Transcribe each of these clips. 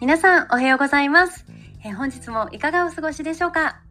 皆さんおはようございます、えー、本日もいかがお過ごしでしょうか？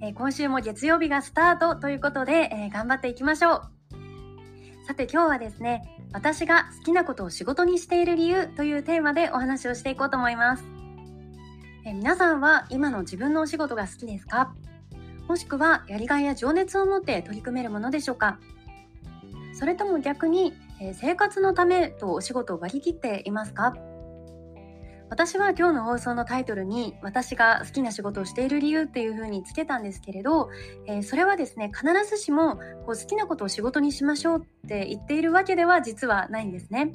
えー、今週も月曜日がスタートということで、えー、頑張っていきましょう。さて今日はですね、私が好きなことを仕事にしている理由というテーマでお話をしていこうと思います。えー、皆さんは今の自分のお仕事が好きですか？もしくはやりがいや情熱を持って取り組めるものでしょうか？それとも逆に、え生活のためとお仕事を割り切っていますか？私は今日の放送のタイトルに私が好きな仕事をしている理由っていう風につけたんですけれど、えー、それはですね必ずしもこう好きなことを仕事にしましょうって言っているわけでは実はないんですね。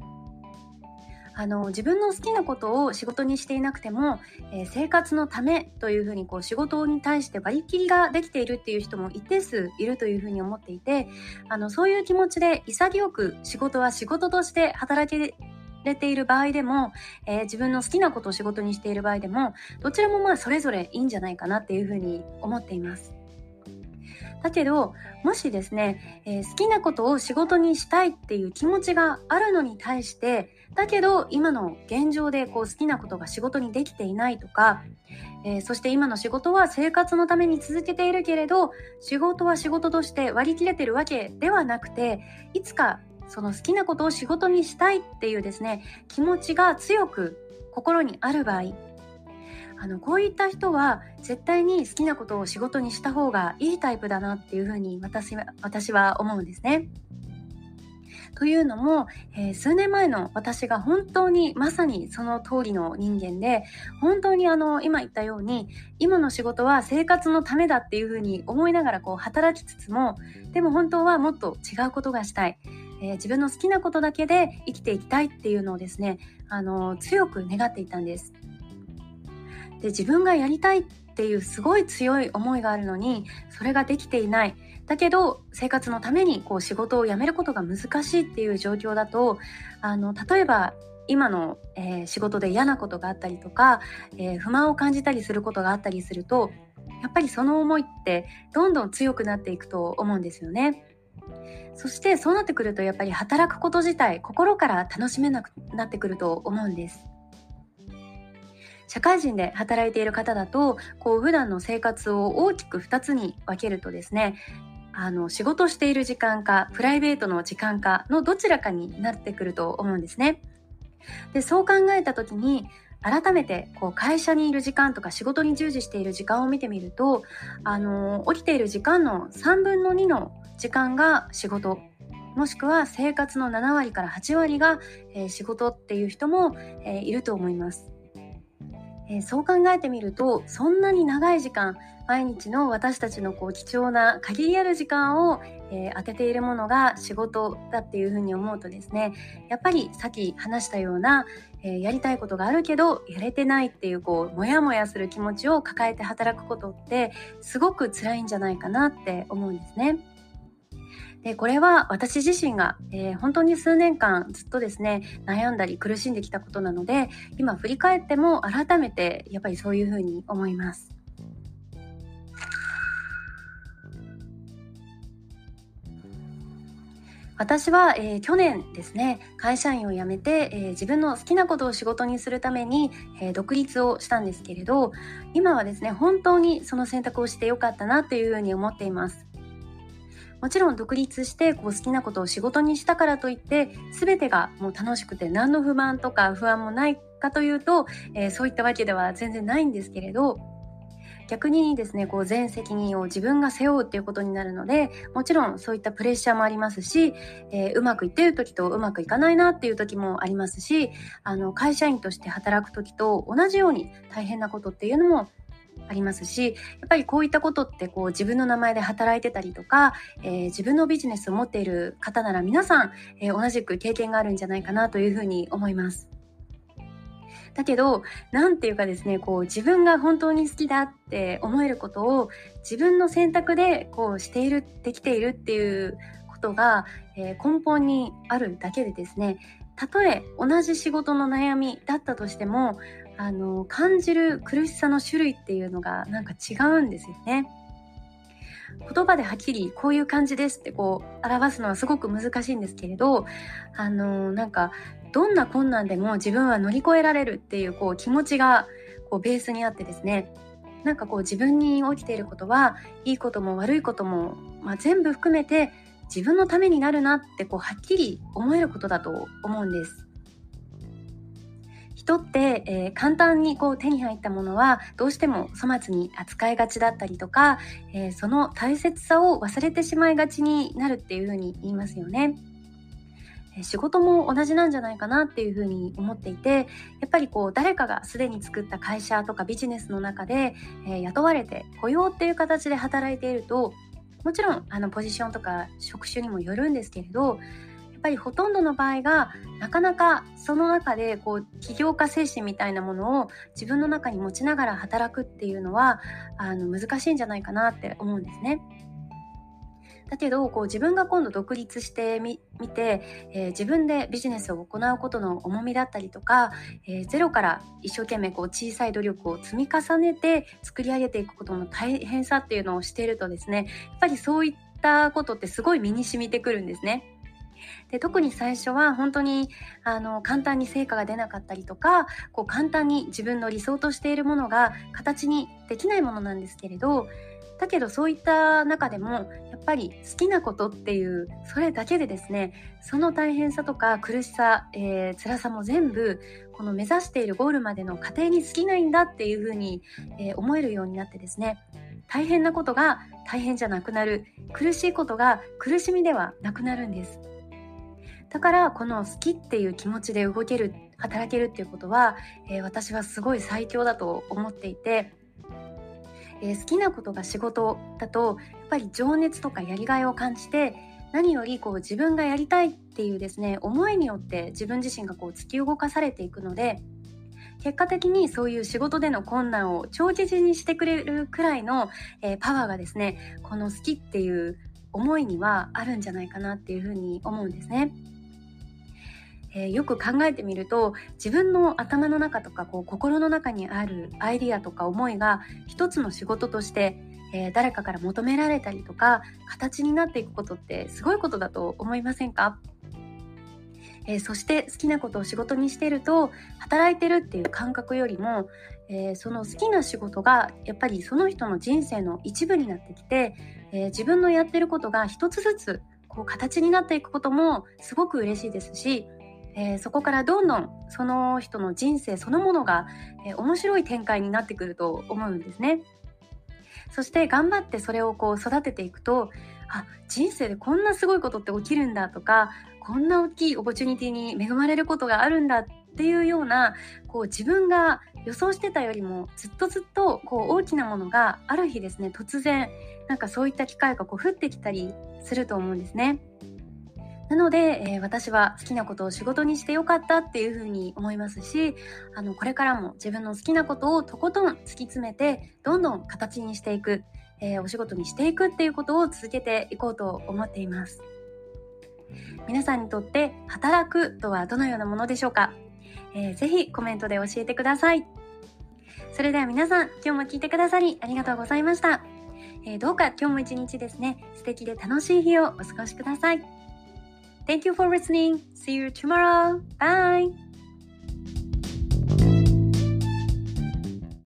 あの自分の好きなことを仕事にしていなくても、えー、生活のためというふうにこう仕事に対して割り切りができているっていう人も一定数いるというふうに思っていてあのそういう気持ちで潔く仕事は仕事として働けれている場合でも、えー、自分の好きなことを仕事にしている場合でもどちらもまあそれぞれいいんじゃないかなっていうふうに思っています。だけどもしですね、えー、好きなことを仕事にしたいっていう気持ちがあるのに対してだけど今の現状でこう好きなことが仕事にできていないとか、えー、そして今の仕事は生活のために続けているけれど仕事は仕事として割り切れてるわけではなくていつかその好きなことを仕事にしたいっていうですね気持ちが強く心にある場合あのこういった人は絶対に好きなことを仕事にした方がいいタイプだなっていうふうに私は私は思うんですね。というのも、えー、数年前の私が本当にまさにその通りの人間で本当にあの今言ったように今の仕事は生活のためだっていうふうに思いながらこう働きつつもでも本当はもっと違うことがしたいえー、自分の好きなことだけで生きていきたいっていうのをですね、あの強く願っていたんです。で自分がやりたいっていうすごい強い思いがあるのにそれができていないだけど生活のためにこう仕事を辞めることが難しいっていう状況だとあの例えば今の、えー、仕事で嫌なことがあったりとか、えー、不満を感じたりすることがあったりするとやっぱりその思いってどんどん強くなっていくと思うんですよね。そしてそうなってくるとやっぱり働くこと自体心から楽しめなくなってくると思うんです社会人で働いている方だとこう普段の生活を大きく2つに分けるとですねあの仕事している時間かプライベートの時間かのどちらかになってくると思うんですね。でそう考えた時に改めてこう会社にいる時間とか仕事に従事している時間を見てみると、あの起きている時間の3分の2の時間が仕事もしくは生活の7割から8割が、えー、仕事っていう人も、えー、いると思います。えー、そう考えてみるとそんなに長い時間毎日の私たちのこう貴重な限りある時間を、え、当てているものが仕事だっていうふうに思うとですねやっぱりさっき話したような、え、やりたいことがあるけどやれてないっていうこうモヤモヤする気持ちを抱えて働くことってすごく辛いんじゃないかなって思うんですね。でこれは私自身が、えー、本当に数年間ずっとですね悩んだり苦しんできたことなので今振り返っても改めてやっぱりそういうふうに思います。私は、えー、去年ですね会社員を辞めて、えー、自分の好きなことを仕事にするために、えー、独立をしたんですけれど今はですね本当にその選択をしてよかったなというふうに思っていますもちろん独立してこう好きなことを仕事にしたからといって全てがもう楽しくて何の不満とか不安もないかというと、えー、そういったわけでは全然ないんですけれど逆にですねこう全責任を自分が背負うっていうことになるのでもちろんそういったプレッシャーもありますし、えー、うまくいってる時とうまくいかないなっていう時もありますしあの会社員として働く時と同じように大変なことっていうのもありますしやっぱりこういったことってこう自分の名前で働いてたりとか、えー、自分のビジネスを持っている方なら皆さん、えー、同じく経験があるんじゃないかなというふうに思います。だけど何て言うかですねこう自分が本当に好きだって思えることを自分の選択でこうしているできているっていうことが、えー、根本にあるだけでですねたとえ同じ仕事の悩みだったとしてもあの感じる苦しさの種類っていうのがなんか違うんですよね。言葉ではっきりこういう感じですってこう表すのはすごく難しいんですけれどあのなんかどんな困難でも自分は乗り越えられるっていうこう気持ちがこうベースにあってですねなんかこう自分に起きていることはいいことも悪いことも、まあ、全部含めて自分のためになるなってこうはっきり思えることだと思うんです。人って、えー、簡単にこう手に入ったものはどうしても粗末に扱いがちだったりとか、えー、その大切さを忘れてしまいがちになるっていうふうに言いますよね。仕事も同じなんじゃないかなっていうふうに思っていてやっぱりこう誰かがすでに作った会社とかビジネスの中で、えー、雇われて雇用っていう形で働いているともちろんあのポジションとか職種にもよるんですけれどぱりほとんどの場合がなかなかその中でこう起業家精神みたいなものを自分の中に持ちながら働くっていうのはあの難しいんじゃないかなって思うんですね。だけどこう自分が今度独立してみて、えー、自分でビジネスを行うことの重みだったりとか、えー、ゼロから一生懸命こう小さい努力を積み重ねて作り上げていくことの大変さっていうのをしているとですねやっぱりそういったことってすごい身に染みてくるんですね。で特に最初は本当にあの簡単に成果が出なかったりとかこう簡単に自分の理想としているものが形にできないものなんですけれどだけどそういった中でもやっぱり好きなことっていうそれだけでですねその大変さとか苦しさ、えー、辛さも全部この目指しているゴールまでの過程に過ぎないんだっていうふうに、えー、思えるようになってですね大変なことが大変じゃなくなる苦しいことが苦しみではなくなるんです。だからこの好きっていう気持ちで動ける働けるっていうことは、えー、私はすごい最強だと思っていて、えー、好きなことが仕事だとやっぱり情熱とかやりがいを感じて何よりこう自分がやりたいっていうですね思いによって自分自身がこう突き動かされていくので結果的にそういう仕事での困難を長期にしてくれるくらいの、えー、パワーがですねこの好きっていう思いにはあるんじゃないかなっていうふうに思うんですね。えー、よく考えてみると自分の頭の中とかこう心の中にあるアイディアとか思いが一つの仕事として、え、誰かから求められたりとか形になっていくことってすごいことだと思いませんか？えー、そして好きなことを仕事にしてると働いてるっていう感覚よりも、えー、その好きな仕事がやっぱりその人の人生の一部になってきて、えー、自分のやってることが一つずつこう形になっていくこともすごく嬉しいですし、えそこからどんどんその人の人生そのものが、え面白い展開になってくると思うんですね。そして頑張ってそれをこう育てていくとあ人生でこんなすごいことって起きるんだとかこんな大きいオポチュニティに恵まれることがあるんだっていうようなこう自分が予想してたよりもずっとずっとこう大きなものがある日ですね突然なんかそういった機会がこう降ってきたりすると思うんですね。なので、えー、私は好きなことを仕事にしてよかったっていうふうに思いますしあのこれからも自分の好きなことをとことん突き詰めてどんどん形にしていく、えー、お仕事にしていくっていうことを続けていこうと思っています。皆さんにとって働くとはどのようなものでしょうか、えー、ぜひコメントで教えてください。それでは皆さん、今日も聞いてくださりありがとうございました。えー、どうか今日も一日ですね、素敵で楽しい日をお過ごしください。Thank you for listening. See you tomorrow. Bye.